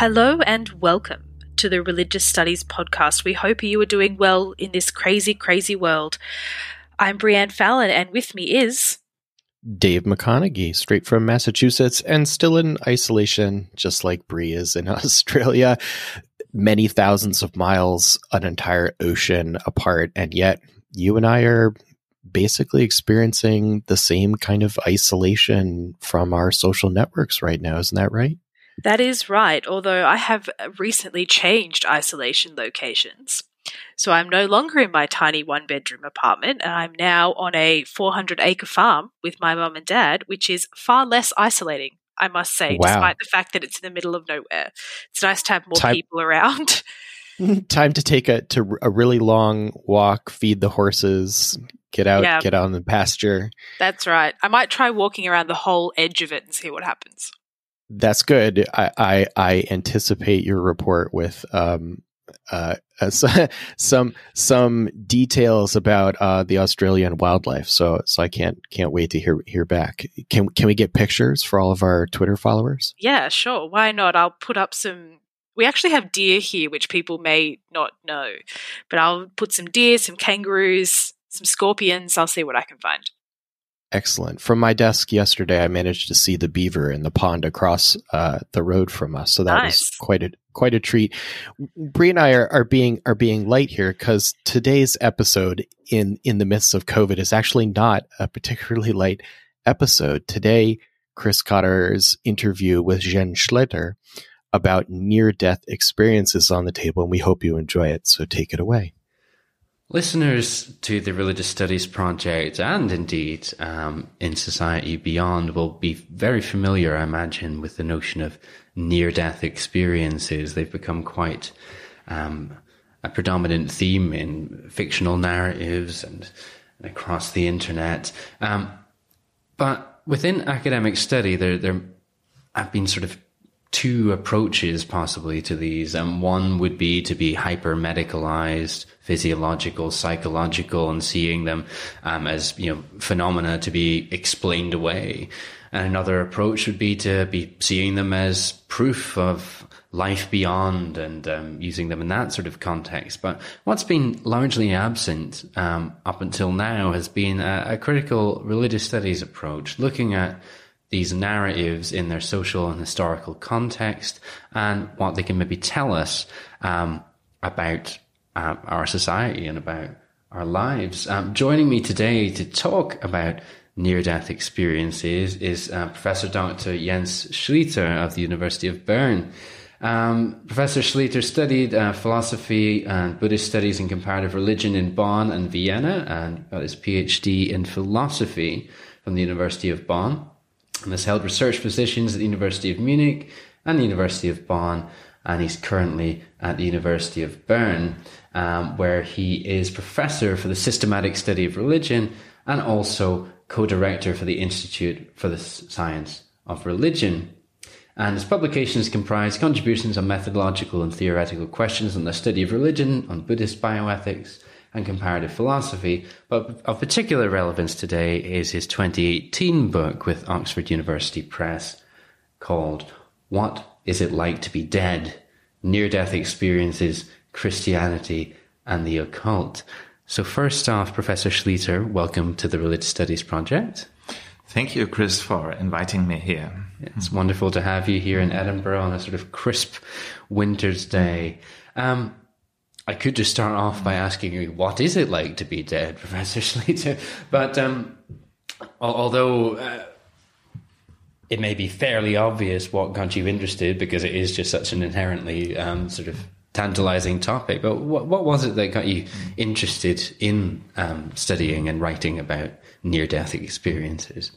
Hello and welcome to the Religious Studies Podcast. We hope you are doing well in this crazy, crazy world. I'm Breann Fallon, and with me is Dave McConeghy, straight from Massachusetts and still in isolation, just like Brie is in Australia, many thousands of miles, an entire ocean apart. And yet, you and I are basically experiencing the same kind of isolation from our social networks right now. Isn't that right? That is right, although I have recently changed isolation locations. So I'm no longer in my tiny one bedroom apartment, and I'm now on a 400 acre farm with my mum and dad, which is far less isolating, I must say, wow. despite the fact that it's in the middle of nowhere. It's nice to have more Time- people around. Time to take a to a really long walk, feed the horses, get out, yeah. get out in the pasture. That's right. I might try walking around the whole edge of it and see what happens. That's good. I I, I anticipate your report with um, uh, some some details about uh, the Australian wildlife. So so I can't can't wait to hear hear back. Can can we get pictures for all of our Twitter followers? Yeah, sure. Why not? I'll put up some. We actually have deer here, which people may not know, but I'll put some deer, some kangaroos, some scorpions. I'll see what I can find. Excellent. From my desk yesterday, I managed to see the beaver in the pond across uh, the road from us, so that nice. was quite a quite a treat. Brie and I are, are being are being light here because today's episode in in the midst of COVID is actually not a particularly light episode. Today, Chris Cotter's interview with Jen Schlieter about near death experiences on the table, and we hope you enjoy it. So take it away. Listeners to the Religious Studies Project and indeed um, in society beyond will be very familiar, I imagine, with the notion of near death experiences. They've become quite um, a predominant theme in fictional narratives and, and across the internet. Um, but within academic study, there, there have been sort of two approaches possibly to these. And one would be to be hyper medicalized, physiological, psychological, and seeing them um, as you know phenomena to be explained away. And another approach would be to be seeing them as proof of life beyond and um, using them in that sort of context. But what's been largely absent um, up until now has been a, a critical religious studies approach, looking at these narratives in their social and historical context and what they can maybe tell us um, about uh, our society and about our lives. Um, joining me today to talk about near death experiences is uh, Professor Dr. Jens Schlieter of the University of Bern. Um, Professor Schlieter studied uh, philosophy and Buddhist studies and comparative religion in Bonn and Vienna and got his PhD in philosophy from the University of Bonn and has held research positions at the University of Munich and the University of Bonn, and he's currently at the University of Bern, um, where he is professor for the systematic study of religion and also co-director for the Institute for the Science of Religion. And his publications comprise contributions on methodological and theoretical questions on the study of religion, on Buddhist bioethics, and comparative philosophy. But of particular relevance today is his 2018 book with Oxford University Press called What Is It Like to Be Dead? Near Death Experiences, Christianity, and the Occult. So, first off, Professor Schlieter, welcome to the Religious Studies Project. Thank you, Chris, for inviting me here. It's wonderful to have you here in Edinburgh on a sort of crisp winter's day. Um, I could just start off by asking you, what is it like to be dead, Professor Schlieter? But um, although uh, it may be fairly obvious what got you interested because it is just such an inherently um, sort of tantalizing topic, but what, what was it that got you interested in um, studying and writing about near death experiences?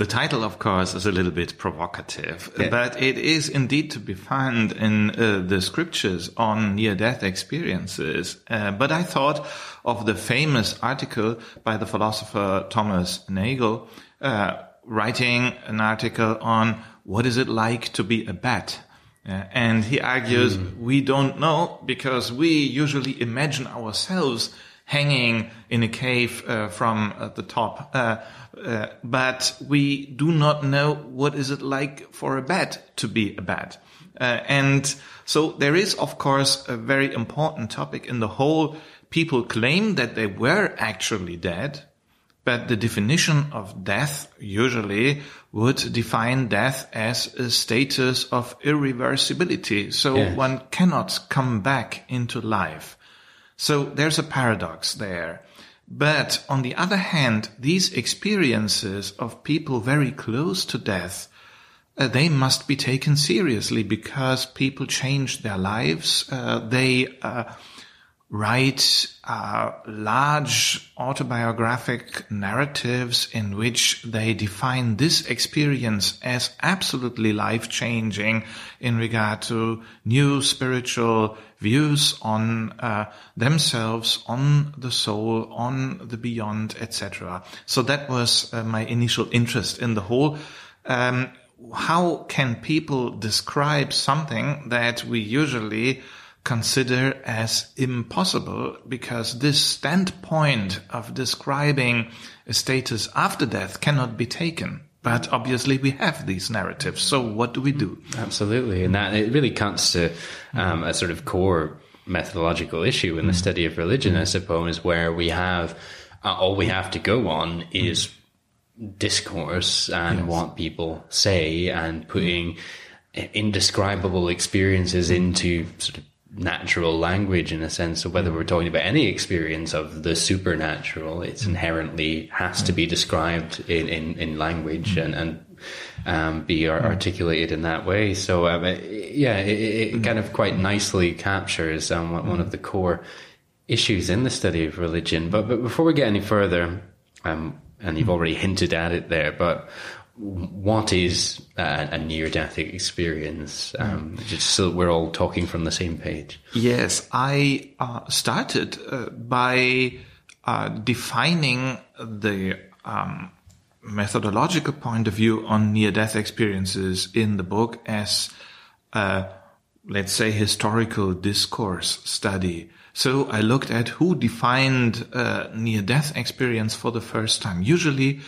The title, of course, is a little bit provocative, yeah. but it is indeed to be found in uh, the scriptures on near death experiences. Uh, but I thought of the famous article by the philosopher Thomas Nagel, uh, writing an article on what is it like to be a bat. Uh, and he argues mm. we don't know because we usually imagine ourselves hanging in a cave uh, from uh, the top. Uh, uh, but we do not know what is it like for a bat to be a bat. Uh, and so there is, of course, a very important topic in the whole. People claim that they were actually dead, but the definition of death usually would define death as a status of irreversibility. So yes. one cannot come back into life. So there's a paradox there. But on the other hand, these experiences of people very close to death, uh, they must be taken seriously because people change their lives. Uh, they uh, write uh, large autobiographic narratives in which they define this experience as absolutely life changing in regard to new spiritual views on uh, themselves, on the soul, on the beyond, etc. So that was uh, my initial interest in the whole. Um, how can people describe something that we usually consider as impossible because this standpoint of describing a status after death cannot be taken. But obviously, we have these narratives. So, what do we do? Absolutely, and that it really comes to um, a sort of core methodological issue in the study of religion, I suppose, where we have uh, all we have to go on is discourse and yes. what people say and putting indescribable experiences into sort of natural language in a sense. So whether we're talking about any experience of the supernatural, it's inherently has to be described in, in, in language and, and um, be articulated in that way. So um, yeah, it, it, kind of quite nicely captures um, one of the core issues in the study of religion. But, but before we get any further, um, and you've already hinted at it there, but what is a, a near-death experience? Um, just so we're all talking from the same page. Yes, I uh, started uh, by uh, defining the um, methodological point of view on near-death experiences in the book as, a, let's say, historical discourse study. So I looked at who defined near-death experience for the first time. Usually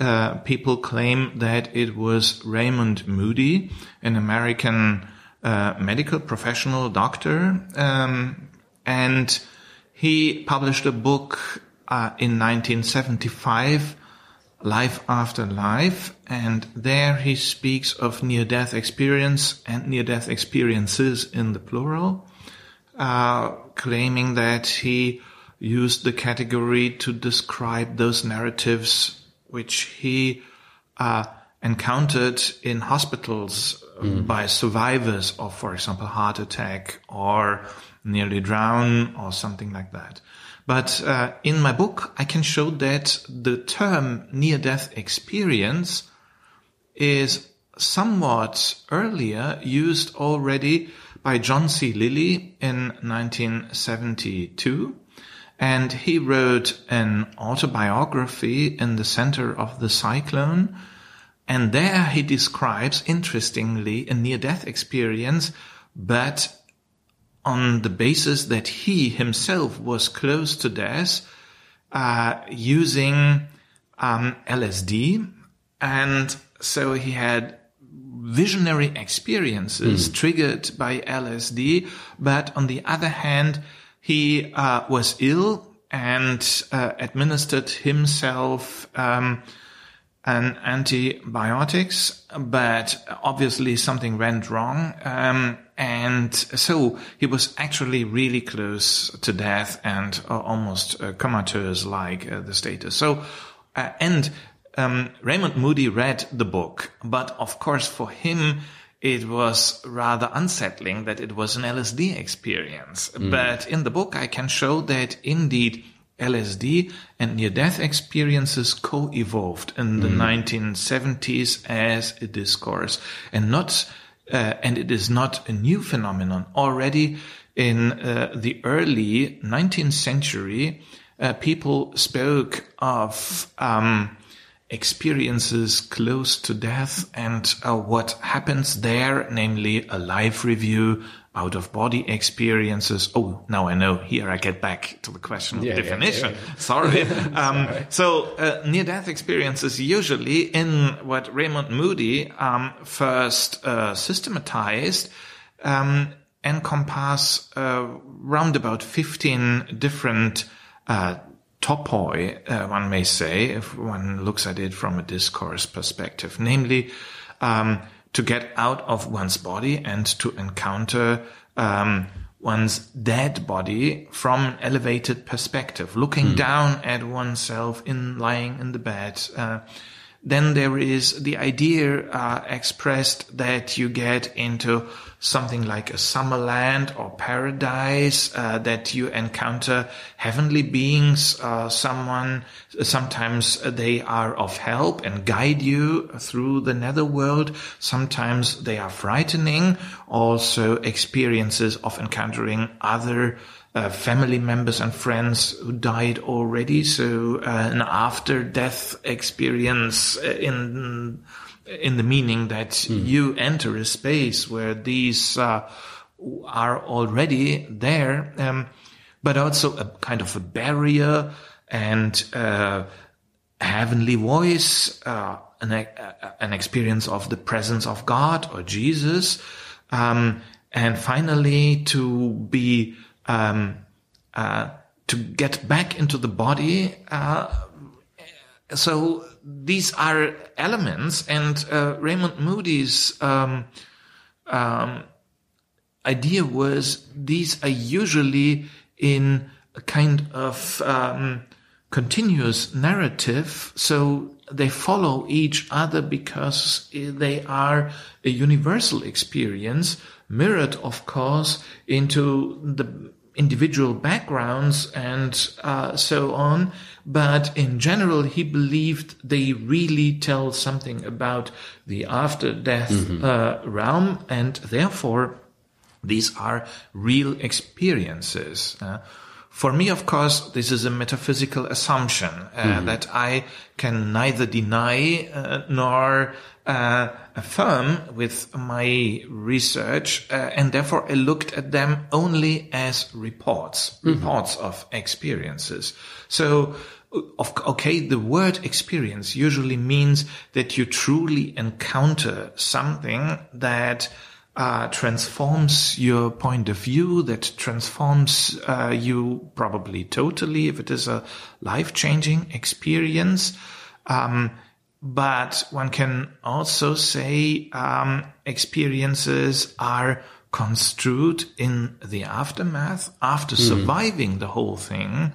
uh, people claim that it was Raymond Moody, an American uh, medical professional doctor, um, and he published a book uh, in 1975, Life After Life, and there he speaks of near-death experience and near-death experiences in the plural, uh, claiming that he used the category to describe those narratives which he uh, encountered in hospitals mm. by survivors of, for example, heart attack or nearly drown or something like that. But uh, in my book, I can show that the term near death experience is somewhat earlier used already by John C. Lilly in 1972 and he wrote an autobiography in the center of the cyclone. And there he describes, interestingly, a near death experience, but on the basis that he himself was close to death, uh, using um, LSD. And so he had visionary experiences mm. triggered by LSD. But on the other hand, he uh, was ill and uh, administered himself um, an antibiotics, but obviously something went wrong. Um, and so he was actually really close to death and uh, almost uh, comatose like uh, the status. So, uh, and um, Raymond Moody read the book, but of course for him, it was rather unsettling that it was an LSD experience. Mm. But in the book, I can show that indeed LSD and near death experiences co evolved in the mm. 1970s as a discourse and not, uh, and it is not a new phenomenon. Already in uh, the early 19th century, uh, people spoke of, um, experiences close to death and uh, what happens there, namely a life review, out of body experiences. Oh, now I know. Here I get back to the question of yeah, definition. Yeah, yeah, Sorry. um, so uh, near death experiences usually in what Raymond Moody um, first uh, systematized um, encompass uh, round about 15 different uh, topoi, uh, one may say, if one looks at it from a discourse perspective, namely um, to get out of one's body and to encounter um, one's dead body from an elevated perspective, looking mm. down at oneself in lying in the bed. Uh, then there is the idea uh, expressed that you get into something like a summer land or paradise, uh, that you encounter heavenly beings, uh, someone, sometimes they are of help and guide you through the netherworld. Sometimes they are frightening. Also experiences of encountering other uh, family members and friends who died already. So uh, an after death experience uh, in in the meaning that mm. you enter a space where these uh, are already there, um, but also a kind of a barrier and uh, heavenly voice, uh, an, an experience of the presence of God or Jesus. Um, and finally, to be um, uh, to get back into the body. Uh, so these are elements, and uh, Raymond Moody's um, um, idea was these are usually in a kind of um, continuous narrative. So they follow each other because they are a universal experience, mirrored, of course, into the individual backgrounds and uh, so on. But in general, he believed they really tell something about the after death mm-hmm. uh, realm, and therefore, these are real experiences. Uh, for me, of course, this is a metaphysical assumption uh, mm-hmm. that I can neither deny uh, nor affirm with my research, uh, and therefore I looked at them only as reports, mm-hmm. reports of experiences. So, okay, the word experience usually means that you truly encounter something that uh, transforms your point of view, that transforms uh, you probably totally if it is a life changing experience. Um, but one can also say um, experiences are construed in the aftermath after mm. surviving the whole thing.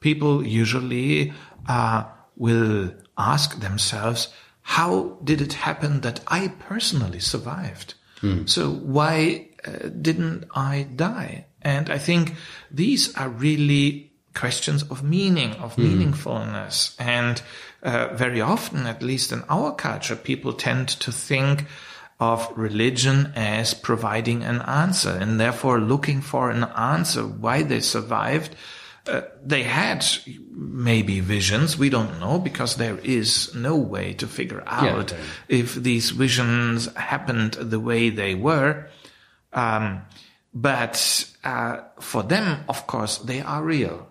People usually uh, will ask themselves, how did it happen that I personally survived? Mm. So why uh, didn't I die? And I think these are really questions of meaning, of mm. meaningfulness. And uh, very often, at least in our culture, people tend to think of religion as providing an answer and therefore looking for an answer why they survived uh, they had maybe visions. We don't know because there is no way to figure out yeah, if these visions happened the way they were. Um, but uh, for them, of course, they are real.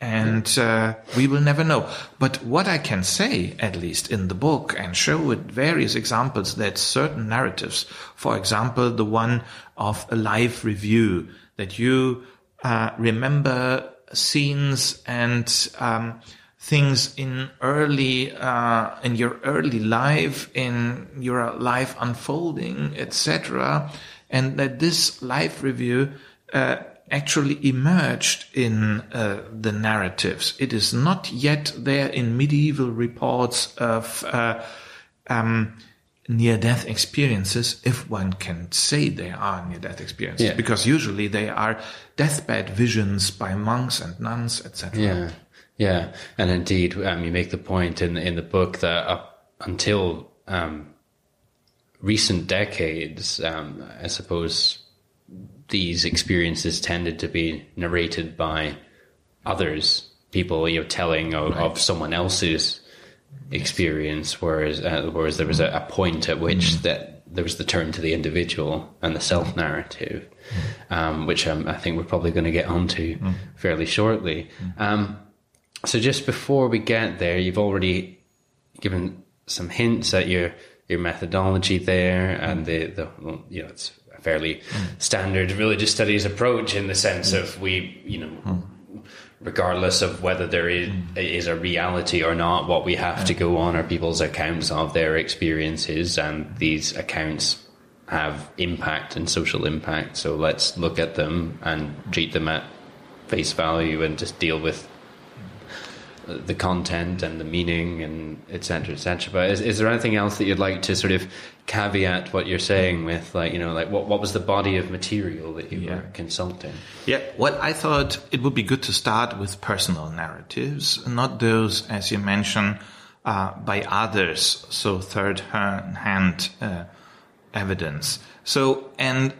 And uh, we will never know. But what I can say, at least in the book, and show with various examples that certain narratives, for example, the one of a live review, that you uh, remember scenes and um, things in early uh, in your early life, in your life unfolding, etc., and that this life review uh, actually emerged in uh, the narratives. It is not yet there in medieval reports of. Uh, um, near death experiences, if one can say they are near death experiences, yeah. because usually they are deathbed visions by monks and nuns, etc. Yeah, yeah, and indeed, um, you make the point in in the book that up until um, recent decades, um, I suppose these experiences tended to be narrated by others, people you know telling of, right. of someone else's experience, whereas uh, whereas there was a, a point at which mm. that there was the turn to the individual and the self narrative, mm. um, which um, I think we're probably going to get onto mm. fairly shortly. Mm. Um, so just before we get there, you've already given some hints at your your methodology there, and the the well, you know it's fairly mm. standard religious studies approach in the sense mm. of we, you know, mm. regardless of whether there is, mm. is a reality or not, what we have to go on are people's accounts of their experiences, and these accounts have impact and social impact. So let's look at them and treat them at face value and just deal with the content and the meaning and etc etc but is, is there anything else that you'd like to sort of caveat what you're saying with like you know like what, what was the body of material that you yeah. were consulting? Yeah. What i thought it would be good to start with personal narratives not those as you mentioned uh, by others so third hand uh, evidence. So and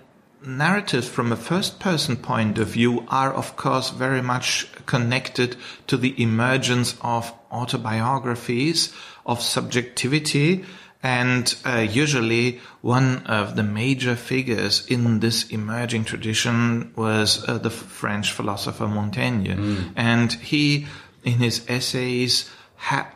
narratives from a first person point of view are of course very much connected to the emergence of autobiographies of subjectivity and uh, usually one of the major figures in this emerging tradition was uh, the French philosopher Montaigne. Mm. And he, in his essays, ha-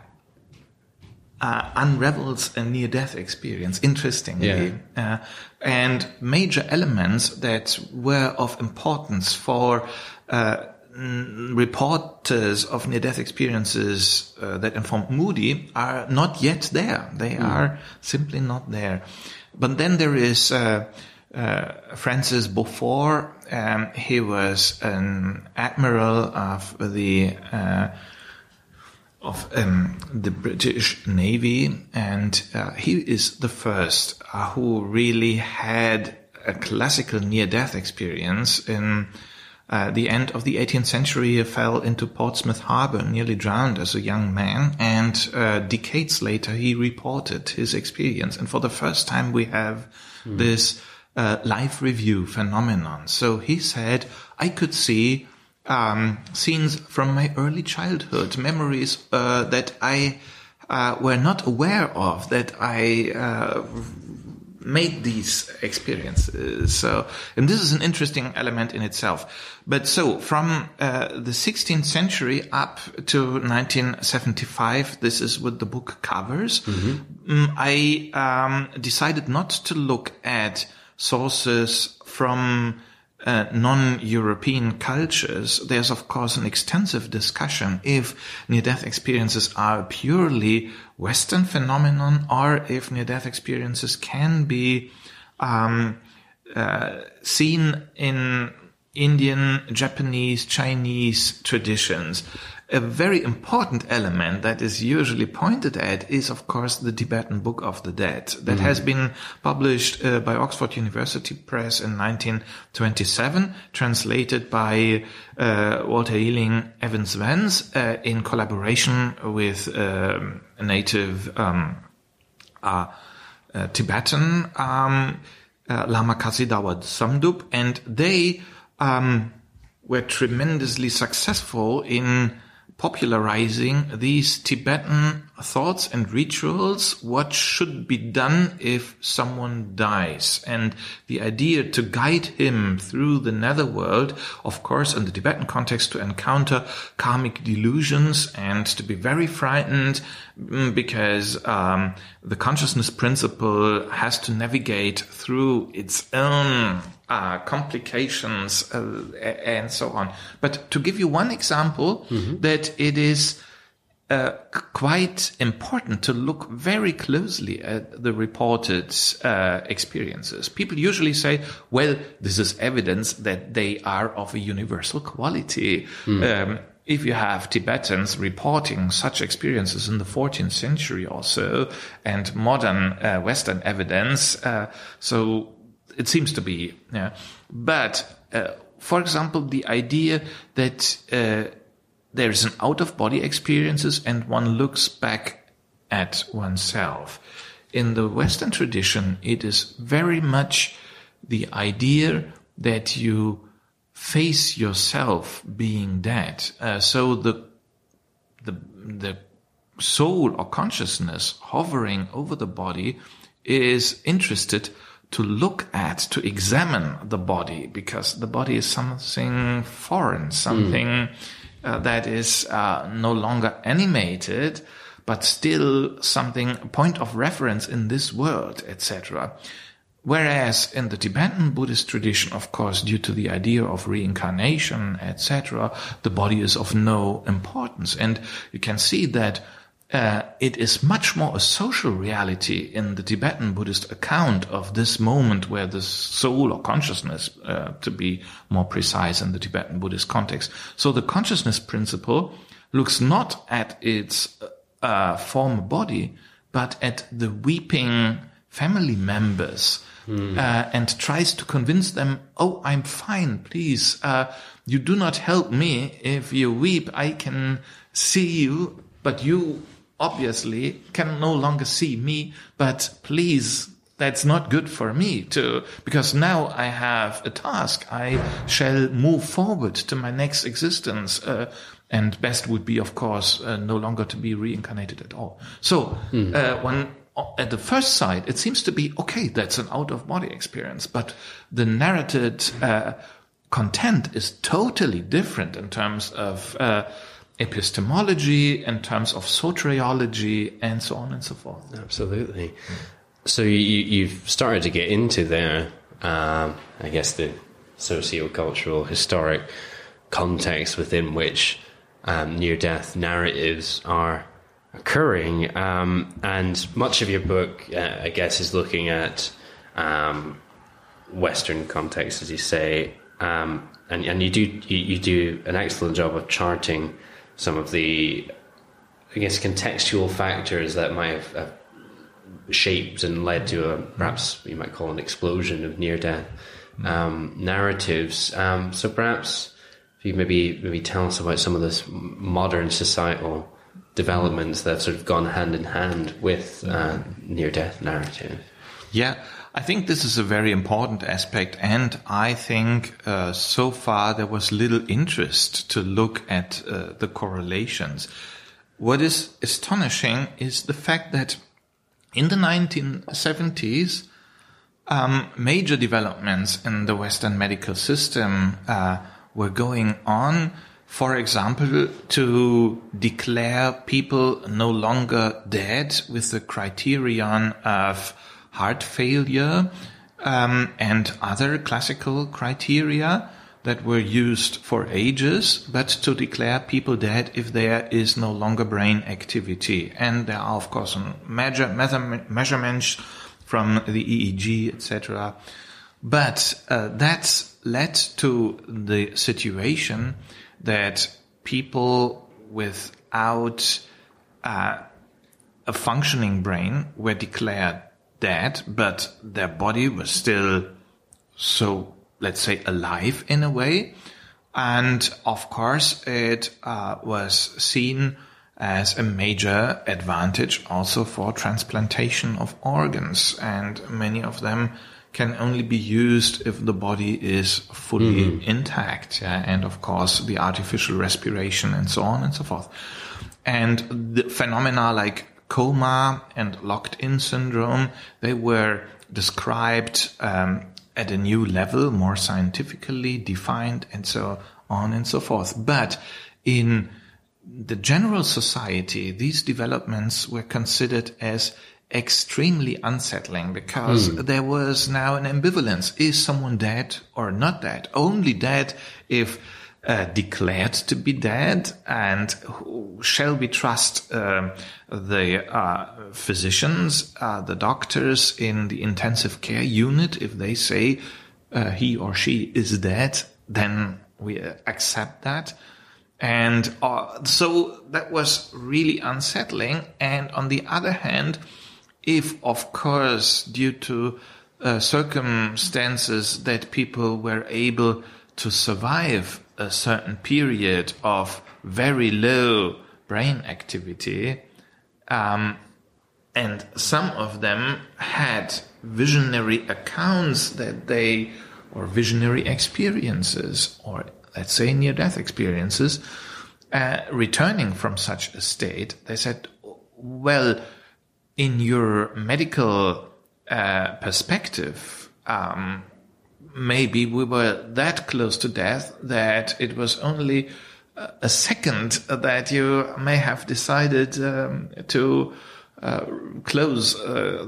uh, unravels a near death experience, interestingly. Yeah. Uh, and major elements that were of importance for uh, reporters of near death experiences uh, that informed Moody are not yet there. They mm. are simply not there. But then there is uh, uh, Francis Beaufort. Um, he was an admiral of the of um, the British Navy, and uh, he is the first uh, who really had a classical near-death experience. In uh, the end of the 18th century, he fell into Portsmouth Harbor, nearly drowned as a young man, and uh, decades later he reported his experience. And for the first time, we have mm. this uh, life review phenomenon. So he said, "I could see." um, scenes from my early childhood, memories uh, that I uh, were not aware of, that I uh, made these experiences. So, and this is an interesting element in itself. But so, from uh, the 16th century up to 1975, this is what the book covers. Mm-hmm. Mm, I um, decided not to look at sources from uh, non-European cultures, there's of course an extensive discussion if near-death experiences are purely Western phenomenon or if near-death experiences can be um, uh, seen in Indian, Japanese, Chinese traditions a very important element that is usually pointed at is, of course, the Tibetan Book of the Dead that mm-hmm. has been published uh, by Oxford University Press in 1927, translated by uh, Walter Yeeling Evans Wentz uh, in collaboration with um, a native um, uh, uh, Tibetan um, uh, Lama Kazi Dawa Samdup, and they um, were tremendously successful in popularizing these Tibetan thoughts and rituals, what should be done if someone dies. And the idea to guide him through the netherworld, of course, in the Tibetan context, to encounter karmic delusions and to be very frightened mm, because um, the consciousness principle has to navigate through its own uh, complications uh, and so on. But to give you one example, mm-hmm. that it is uh, quite important to look very closely at the reported uh, experiences. People usually say, well, this is evidence that they are of a universal quality. Mm. Um, if you have Tibetans reporting such experiences in the 14th century or so, and modern uh, Western evidence, uh, so it seems to be. Yeah. But, uh, for example, the idea that uh, there is an out of body experiences and one looks back at oneself. In the Western tradition, it is very much the idea that you face yourself being dead. Uh, so the, the, the soul or consciousness hovering over the body is interested to look at, to examine the body, because the body is something foreign, something mm. Uh, that is uh, no longer animated, but still something, point of reference in this world, etc. Whereas in the Tibetan Buddhist tradition, of course, due to the idea of reincarnation, etc., the body is of no importance. And you can see that uh, it is much more a social reality in the Tibetan Buddhist account of this moment where the soul or consciousness, uh, to be more precise in the Tibetan Buddhist context. So the consciousness principle looks not at its uh, former body, but at the weeping family members mm. uh, and tries to convince them, oh, I'm fine, please. Uh, you do not help me. If you weep, I can see you, but you obviously can no longer see me, but please that's not good for me to because now I have a task. I shall move forward to my next existence, uh, and best would be, of course, uh, no longer to be reincarnated at all. So mm. uh, when at the first sight, it seems to be okay. That's an out of body experience, but the narrated uh, content is totally different in terms of uh, epistemology, in terms of soteriology, and so on and so forth. Absolutely. So you, have started to get into there, um, I guess, the socio-cultural, historic context within which um, near-death narratives are occurring. Um, and much of your book, uh, I guess, is looking at um, Western context, as you say, um, and, and you do you, you, do an excellent job of charting some of the, I guess, contextual factors that might have, shaped and led to a perhaps you might call an explosion of near death um, narratives. Um, so perhaps if you maybe maybe tell us about some of this modern societal developments that have sort of gone hand in hand with uh, near death narrative. Yeah, I think this is a very important aspect, and I think uh, so far there was little interest to look at uh, the correlations. What is astonishing is the fact that in the 1970s, um, major developments in the Western medical system uh, were going on for example, to declare people no longer dead with the criterion of heart failure um, and other classical criteria that were used for ages, but to declare people dead if there is no longer brain activity. And there are, of course, measure, measurements from the EEG, etc. But uh, that's led to the situation that people without uh, a functioning brain were declared dead, but their body was still so, let's say, alive in a way. And of course, it uh, was seen as a major advantage also for transplantation of organs. And many of them can only be used if the body is fully mm-hmm. intact. Yeah? And of course, the artificial respiration and so on and so forth. And the phenomena like coma and locked in syndrome, they were described um, at a new level, more scientifically defined and so on and so forth. But in the general society, these developments were considered as extremely unsettling because mm. there was now an ambivalence. Is someone dead or not dead? Only dead if uh, declared to be dead and shall we trust uh, the uh, physicians, uh, the doctors in the intensive care unit if they say uh, he or she is dead, then we accept that. And uh, so that was really unsettling. And on the other hand, if, of course, due to uh, circumstances that people were able to survive a certain period of very low brain activity, um, and some of them had visionary accounts that they, or visionary experiences, or let's say near death experiences, uh, returning from such a state, they said, well, in your medical uh, perspective, um, maybe we were that close to death that it was only a second that you may have decided um, to uh, close uh,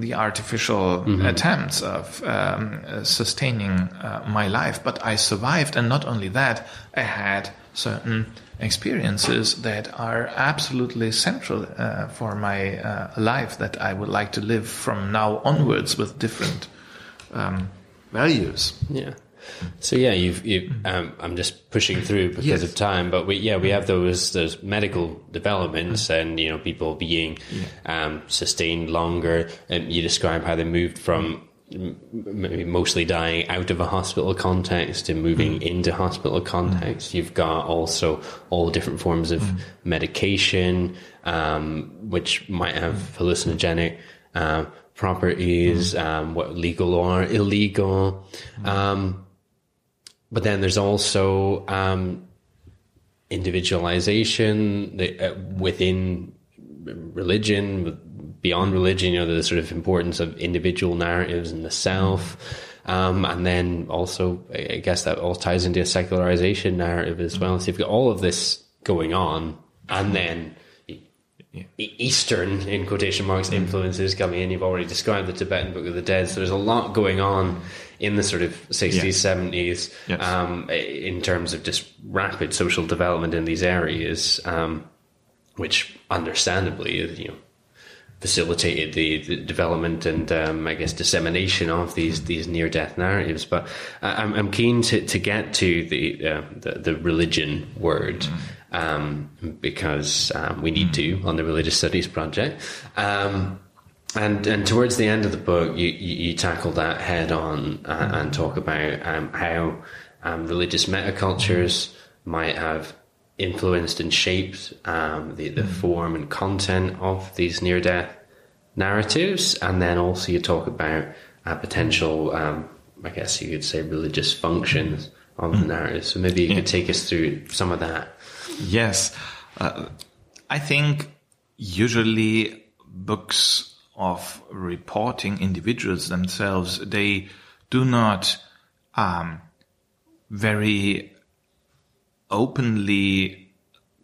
the artificial mm-hmm. attempts of um, sustaining uh, my life. But I survived, and not only that, I had certain experiences that are absolutely central uh, for my uh, life that I would like to live from now onwards with different um, values. Yeah. So yeah, you've, you've um, I'm just pushing through because yes. of time, but we yeah we have those those medical developments and you know people being um, sustained longer, and you describe how they moved from mostly dying out of a hospital context to moving mm. into hospital context. Mm. You've got also all different forms of mm. medication, um, which might have hallucinogenic uh, properties, um, what legal or illegal. Um, but then there's also um, individualization uh, within religion, beyond religion. You know, the sort of importance of individual narratives and the self. Um, and then also, I guess that all ties into a secularization narrative as well. So you've got all of this going on, and then Eastern, in quotation marks, influences coming in. You've already described the Tibetan Book of the Dead. So there's a lot going on in the sort of 60s, yes. 70s yes. Um, in terms of just rapid social development in these areas, um, which understandably, you know, facilitated the, the development and um, I guess dissemination of these these near death narratives. But I'm, I'm keen to, to get to the, uh, the, the religion word. Um, because um, we need to on the religious studies project. Um, and and towards the end of the book, you, you, you tackle that head on uh, and talk about um, how um, religious metacultures might have influenced and shaped um, the, the form and content of these near death narratives. And then also you talk about uh, potential, um, I guess you could say, religious functions of the narrative. So maybe you could take us through some of that. Yes. Uh, I think usually books of reporting individuals themselves, they do not um, very openly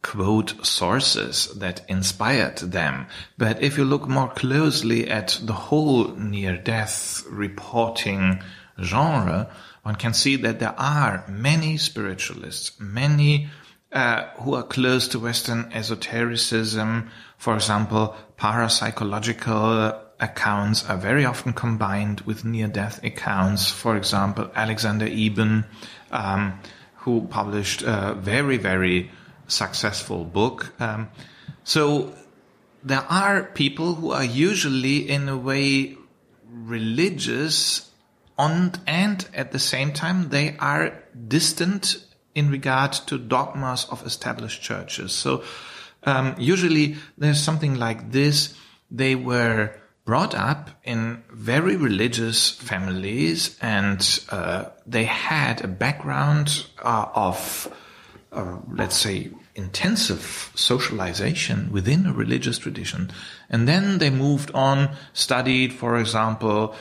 quote sources that inspired them. But if you look more closely at the whole near death reporting genre, one can see that there are many spiritualists, many uh, who are close to Western esotericism. For example, parapsychological accounts are very often combined with near-death accounts. For example, Alexander Eben, um, who published a very, very successful book. Um, so there are people who are usually in a way religious and at the same time they are distant in regard to dogmas of established churches. So um, usually there's something like this. They were brought up in very religious families and uh, they had a background uh, of, uh, let's say, intensive socialization within a religious tradition. And then they moved on, studied, for example,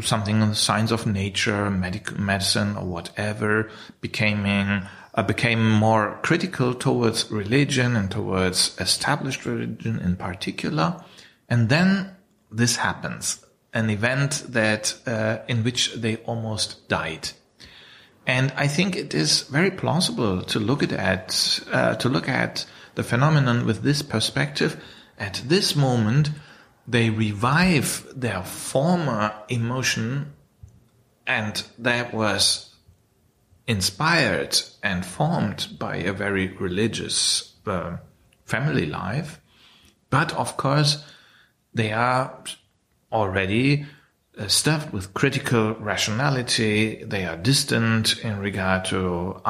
something on the science of nature, medical medicine, or whatever, becoming uh, became more critical towards religion and towards established religion in particular. And then this happens, an event that uh, in which they almost died. And I think it is very plausible to look at uh, to look at the phenomenon with this perspective. At this moment, they revive their former emotion, and that was inspired and formed by a very religious uh, family life. But of course, they are already uh, stuffed with critical rationality. They are distant in regard to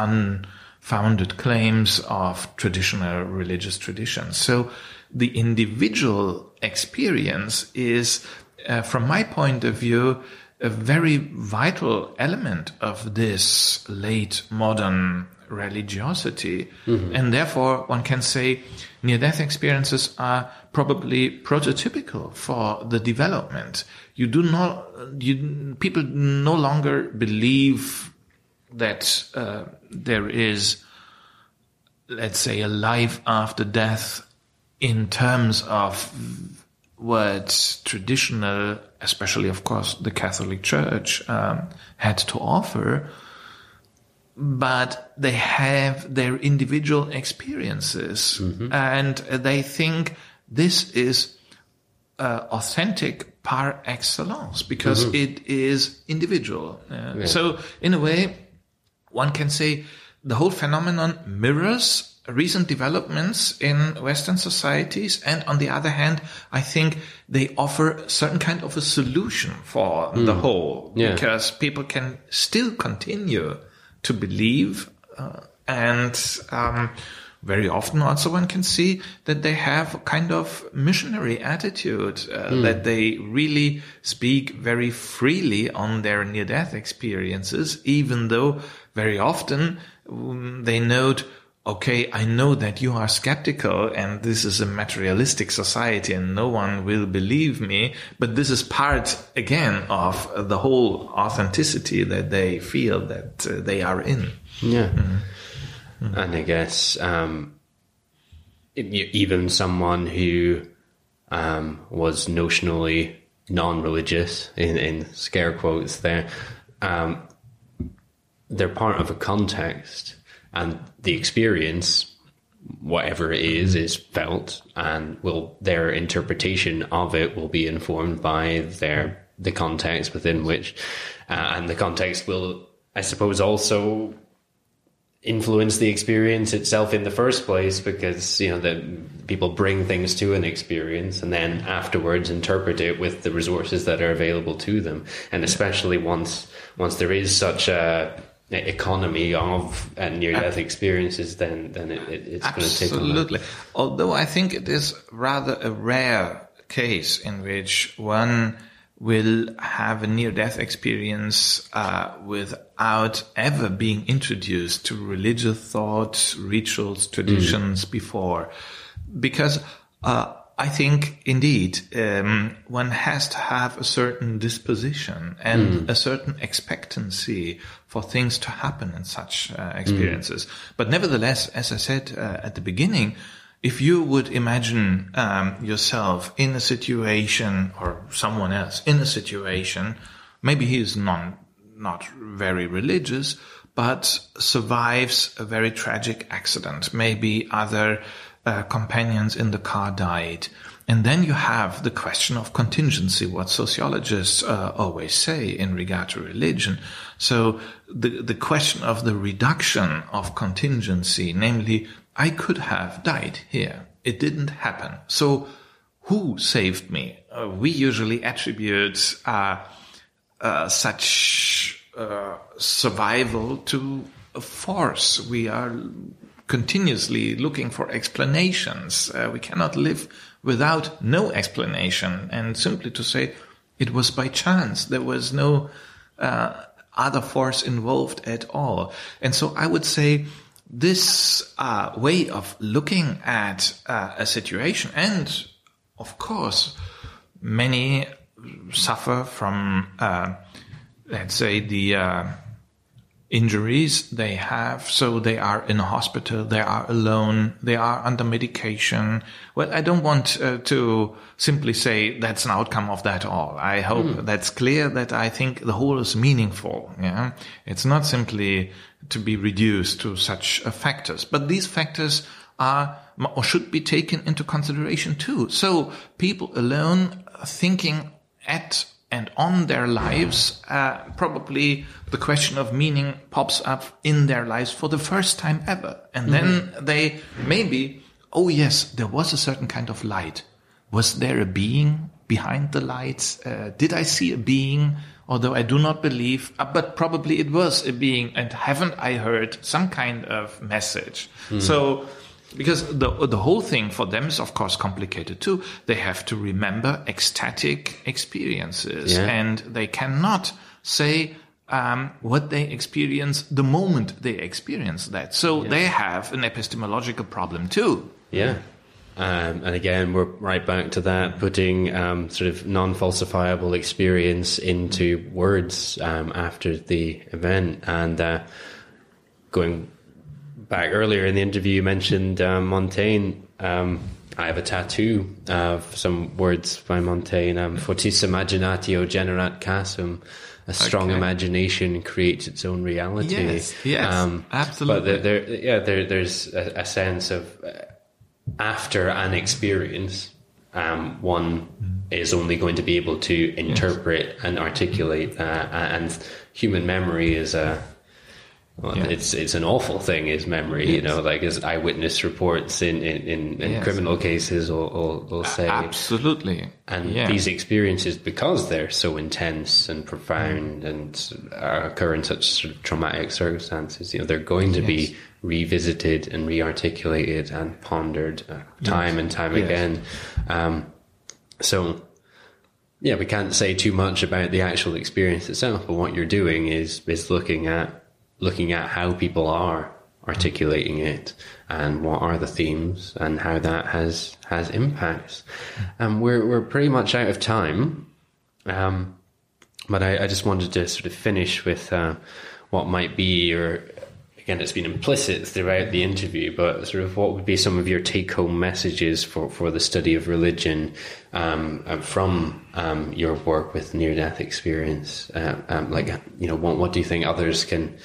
unfounded claims of traditional religious traditions. So the individual experience is, uh, from my point of view, a very vital element of this late modern religiosity. Mm-hmm. And therefore, one can say near death experiences are probably prototypical for the development. You do not, you, people no longer believe that uh, there is, let's say, a life after death in terms of what traditional, especially of course the Catholic Church, um, had to offer, but they have their individual experiences mm-hmm. and they think this is uh, authentic par excellence because mm-hmm. it is individual. Uh, yeah. So in a way, one can say the whole phenomenon mirrors recent developments in Western societies. And on the other hand, I think they offer certain kind of a solution for mm. the whole yeah. because people can still continue to believe uh, and um, very often also one can see that they have a kind of missionary attitude uh, mm. that they really speak very freely on their near death experiences even though very often um, they note okay, I know that you are skeptical and this is a materialistic society and no one will believe me, but this is part again of the whole authenticity that they feel that uh, they are in. Yeah. Mm-hmm. Mm-hmm. And I guess, um, even someone who, um, was notionally non-religious in, in scare quotes there, um, they're part of a context and the experience, whatever it is, is felt, and will their interpretation of it will be informed by their the context within which, uh, and the context will, I suppose, also influence the experience itself in the first place because you know the people bring things to an experience and then afterwards interpret it with the resources that are available to them and especially once once there is such a economy of uh, near death experiences, then then it, it, it's going to take absolutely. Although I think it is rather a rare case in which one will have a near death experience uh, without ever being introduced to religious thoughts, rituals, traditions mm. before, because. Uh, I think indeed um, one has to have a certain disposition and mm. a certain expectancy for things to happen in such uh, experiences. Mm. But nevertheless, as I said uh, at the beginning, if you would imagine um, yourself in a situation or someone else in a situation, maybe he is non not very religious, but survives a very tragic accident. Maybe other uh, companions in the car died. And then you have the question of contingency, what sociologists uh, always say in regard to religion. So the, the question of the reduction of contingency, namely, I could have died here. It didn't happen. So who saved me? Uh, we usually attribute uh, uh such uh, survival to a force. We are continuously looking for explanations. Uh, we cannot live without no explanation. And simply to say it was by chance, there was no uh, other force involved at all. And so I would say this uh, way of looking at uh, a situation, and of course, many suffer from, uh, let's say, the uh, injuries they have. So they are in a hospital, they are alone, they are under medication. Well, I don't want uh, to simply say that's an outcome of that all. I hope mm. that's clear that I think the whole is meaningful. Yeah. It's not simply to be reduced to such uh, factors, but these factors are or should be taken into consideration too. So people alone thinking at and on their lives, uh, probably the question of meaning pops up in their lives for the first time ever. And mm-hmm. then they maybe, oh yes, there was a certain kind of light. Was there a being behind the light? Uh, did I see a being? Although I do not believe, uh, but probably it was a being. And haven't I heard some kind of message? Mm. So because the the whole thing for them is of course complicated too. They have to remember ecstatic experiences, yeah. and they cannot say um, what they experience the moment they experience that. So they have an epistemological problem too. Yeah. Um, and again, we're right back to that, putting um, sort of non-falsifiable experience into words um, after the event, and uh, going back earlier in the interview, you mentioned um, Montaigne. Um, I have a tattoo of some words by Montaigne. Um, Fortis imaginatio generat casum. A strong okay. imagination creates its own reality. Yes, yes, um, absolutely. But there, there, yeah, there, there's a, a, sense of uh, after an experience, um, one is only going to be able to interpret yes. and articulate that, and human memory is a well, yeah. it's it's an awful thing is memory yes. you know like as eyewitness reports in in, in, in yes. criminal cases or will, will say absolutely and yeah. these experiences because they're so intense and profound mm. and occur in such sort of traumatic circumstances you know they're going to yes. be revisited and rearticulated and pondered uh, time and time again um, so yeah we can't say too much about the actual experience itself but what you're doing is is looking at looking at how people are articulating it and what are the themes and how that has has impacts. And um, we're we're pretty much out of time, um, but I, I, just wanted to sort of finish with uh, what might be your again it's been implicit throughout the interview, but sort of what would be some of your take home messages for for the study of religion um, uh, from um, your work with near death experience. Uh, um, like you know, what what do you think others can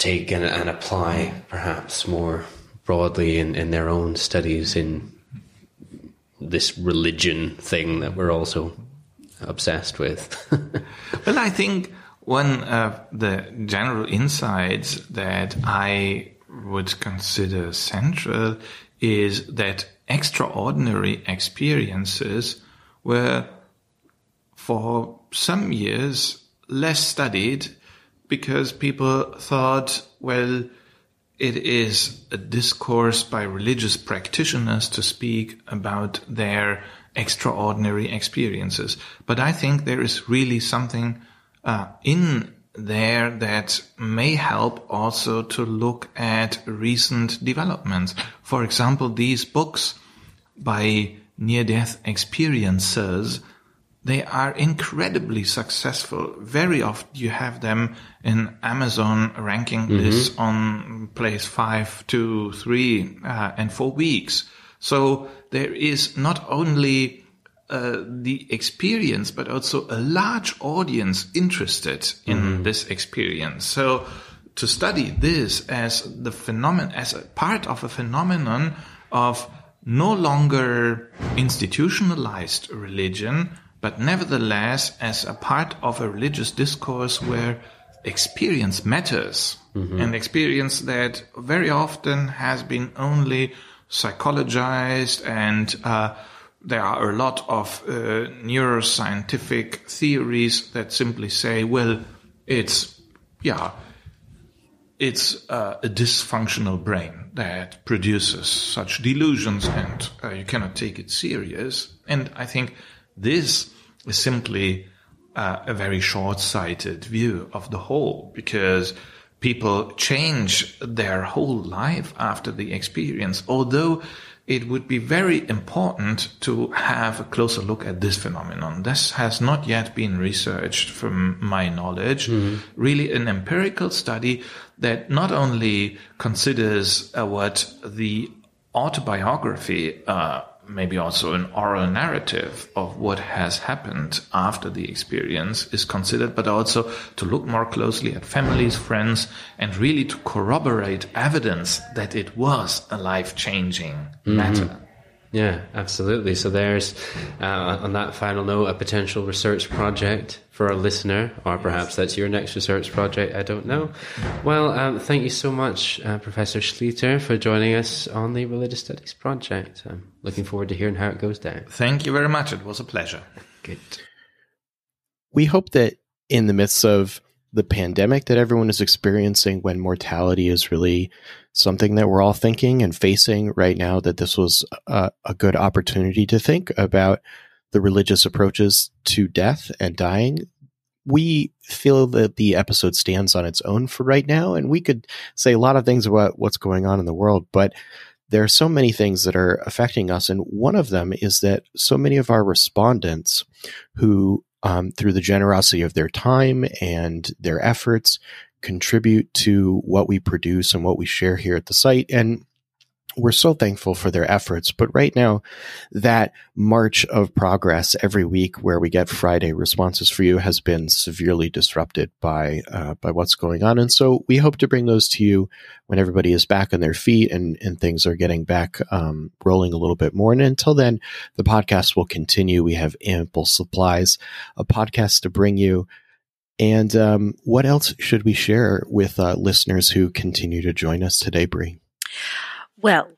take and, and apply perhaps more broadly in, in their own studies in this religion thing that we're also obsessed with. well, I think one of the general insights that I would consider central is that extraordinary experiences were for some years less studied because people thought, well, it is a discourse by religious practitioners to speak about their extraordinary experiences. But I think there is really something uh, in there that may help also to look at recent developments. For example, these books by near death experiencers they are incredibly successful. Very often you have them in Amazon ranking mm-hmm. lists on place five, two, three, uh, and four weeks. So there is not only uh, the experience, but also a large audience interested in mm-hmm. this experience. So to study this as the phenomenon, as a part of a phenomenon of no longer institutionalized religion, but nevertheless as a part of a religious discourse where experience matters mm-hmm. and experience that very often has been only psychologized and uh, there are a lot of uh, neuroscientific theories that simply say well it's yeah it's uh, a dysfunctional brain that produces such delusions and uh, you cannot take it serious and i think this is simply uh, a very short-sighted view of the whole because people change their whole life after the experience, although it would be very important to have a closer look at this phenomenon. This has not yet been researched from my knowledge. Mm-hmm. Really an empirical study that not only considers uh, what the autobiography uh, maybe also an oral narrative of what has happened after the experience is considered, but also to look more closely at families, friends, and really to corroborate evidence that it was a life changing mm-hmm. matter. Yeah, absolutely. So there's, uh, on that final note, a potential research project for a listener, or perhaps that's your next research project. I don't know. Well, um, thank you so much, uh, Professor Schlieter, for joining us on the Religious Studies project. I'm looking forward to hearing how it goes down. Thank you very much. It was a pleasure. Good. We hope that in the midst of the pandemic that everyone is experiencing when mortality is really something that we're all thinking and facing right now that this was a, a, good opportunity to think about the religious approaches to death and dying. We feel that the episode stands on its own for right now and we could say a lot of things about what's going on in the world but there are so many things that are affecting us and one of them is that so many of our respondents who um, through the generosity of their time and their efforts, contribute to what we produce and what we share here at the site. And we're so thankful for their efforts. But right now, that march of progress every week, where we get Friday responses for you, has been severely disrupted by uh, by what's going on. And so we hope to bring those to you when everybody is back on their feet and and things are getting back um, rolling a little bit more. And until then, the podcast will continue. We have ample supplies of podcasts to bring you. And um, what else should we share with uh, listeners who continue to join us today, Brie? Well,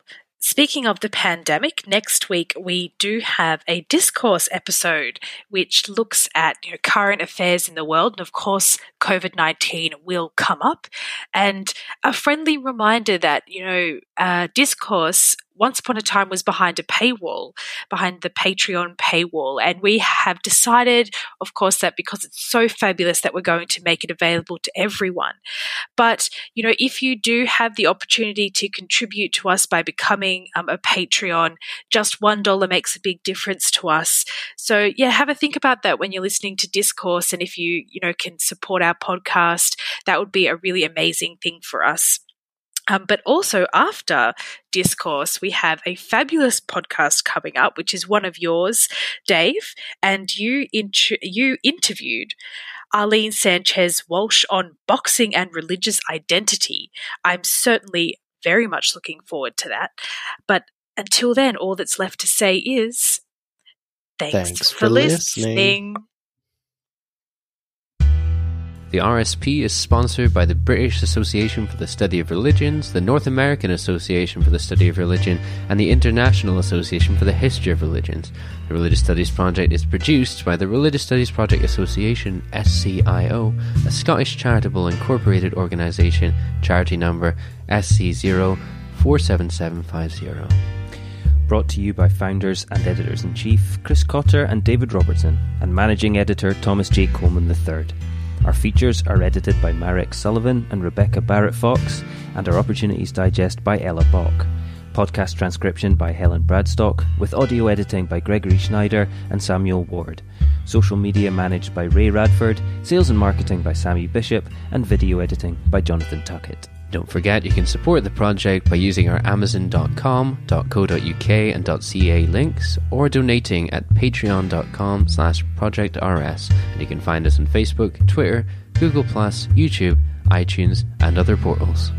Speaking of the pandemic, next week we do have a discourse episode which looks at you know, current affairs in the world. And of course, COVID 19 will come up. And a friendly reminder that, you know, uh, discourse once upon a time was behind a paywall, behind the Patreon paywall. And we have decided, of course, that because it's so fabulous that we're going to make it available to everyone. But, you know, if you do have the opportunity to contribute to us by becoming um, a Patreon, just $1 makes a big difference to us. So, yeah, have a think about that when you're listening to Discourse. And if you, you know, can support our podcast, that would be a really amazing thing for us. Um, but also after discourse, we have a fabulous podcast coming up, which is one of yours, Dave, and you int- you interviewed Arlene Sanchez Walsh on boxing and religious identity. I'm certainly very much looking forward to that. But until then, all that's left to say is thanks, thanks for, for, listening. listening. The RSP is sponsored by the British Association for the Study of Religions, the North American Association for the Study of Religion, and the International Association for the History of Religions. The Religious Studies Project is produced by the Religious Studies Project Association, SCIO, a Scottish charitable incorporated organisation, charity number SC047750. Brought to you by founders and editors in chief Chris Cotter and David Robertson, and managing editor Thomas J. Coleman III. Our features are edited by Marek Sullivan and Rebecca Barrett Fox, and our Opportunities Digest by Ella Bock. Podcast transcription by Helen Bradstock, with audio editing by Gregory Schneider and Samuel Ward. Social media managed by Ray Radford, sales and marketing by Sammy Bishop, and video editing by Jonathan Tuckett. Don't forget you can support the project by using our amazon.com.co.uk and .ca links or donating at patreon.com slash projectrs and you can find us on Facebook, Twitter, Google+, YouTube, iTunes and other portals.